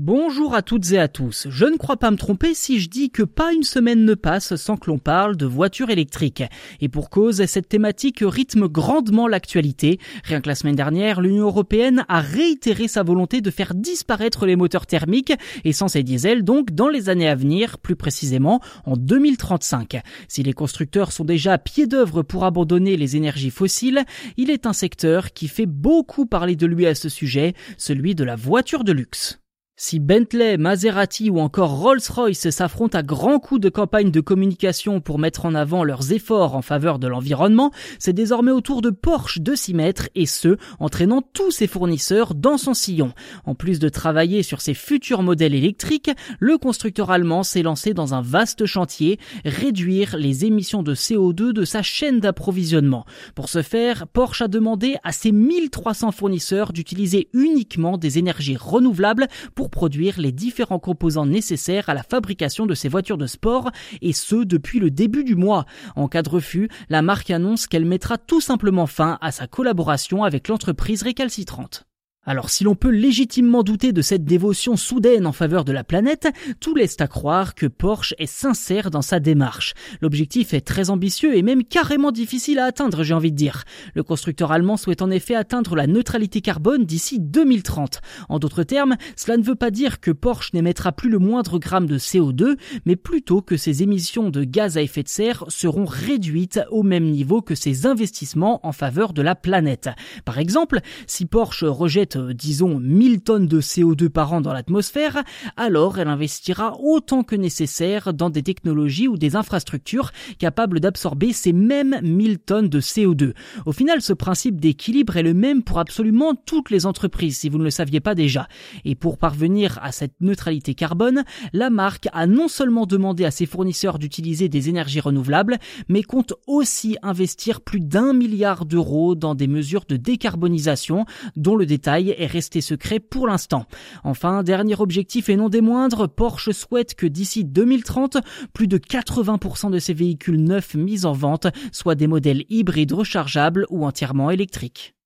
Bonjour à toutes et à tous. Je ne crois pas me tromper si je dis que pas une semaine ne passe sans que l'on parle de voitures électriques. Et pour cause, cette thématique rythme grandement l'actualité. Rien que la semaine dernière, l'Union européenne a réitéré sa volonté de faire disparaître les moteurs thermiques, essence et diesel donc, dans les années à venir, plus précisément en 2035. Si les constructeurs sont déjà à pied d'œuvre pour abandonner les énergies fossiles, il est un secteur qui fait beaucoup parler de lui à ce sujet, celui de la voiture de luxe. Si Bentley, Maserati ou encore Rolls-Royce s'affrontent à grands coups de campagne de communication pour mettre en avant leurs efforts en faveur de l'environnement, c'est désormais au tour de Porsche de s'y mettre et ce, entraînant tous ses fournisseurs dans son sillon. En plus de travailler sur ses futurs modèles électriques, le constructeur allemand s'est lancé dans un vaste chantier, réduire les émissions de CO2 de sa chaîne d'approvisionnement. Pour ce faire, Porsche a demandé à ses 1300 fournisseurs d'utiliser uniquement des énergies renouvelables produire les différents composants nécessaires à la fabrication de ces voitures de sport, et ce depuis le début du mois. En cas de refus, la marque annonce qu'elle mettra tout simplement fin à sa collaboration avec l'entreprise récalcitrante. Alors si l'on peut légitimement douter de cette dévotion soudaine en faveur de la planète, tout laisse à croire que Porsche est sincère dans sa démarche. L'objectif est très ambitieux et même carrément difficile à atteindre, j'ai envie de dire. Le constructeur allemand souhaite en effet atteindre la neutralité carbone d'ici 2030. En d'autres termes, cela ne veut pas dire que Porsche n'émettra plus le moindre gramme de CO2, mais plutôt que ses émissions de gaz à effet de serre seront réduites au même niveau que ses investissements en faveur de la planète. Par exemple, si Porsche rejette disons 1000 tonnes de CO2 par an dans l'atmosphère, alors elle investira autant que nécessaire dans des technologies ou des infrastructures capables d'absorber ces mêmes 1000 tonnes de CO2. Au final, ce principe d'équilibre est le même pour absolument toutes les entreprises, si vous ne le saviez pas déjà. Et pour parvenir à cette neutralité carbone, la marque a non seulement demandé à ses fournisseurs d'utiliser des énergies renouvelables, mais compte aussi investir plus d'un milliard d'euros dans des mesures de décarbonisation, dont le est resté secret pour l'instant. Enfin, dernier objectif et non des moindres, Porsche souhaite que d'ici 2030, plus de 80% de ses véhicules neufs mis en vente soient des modèles hybrides rechargeables ou entièrement électriques.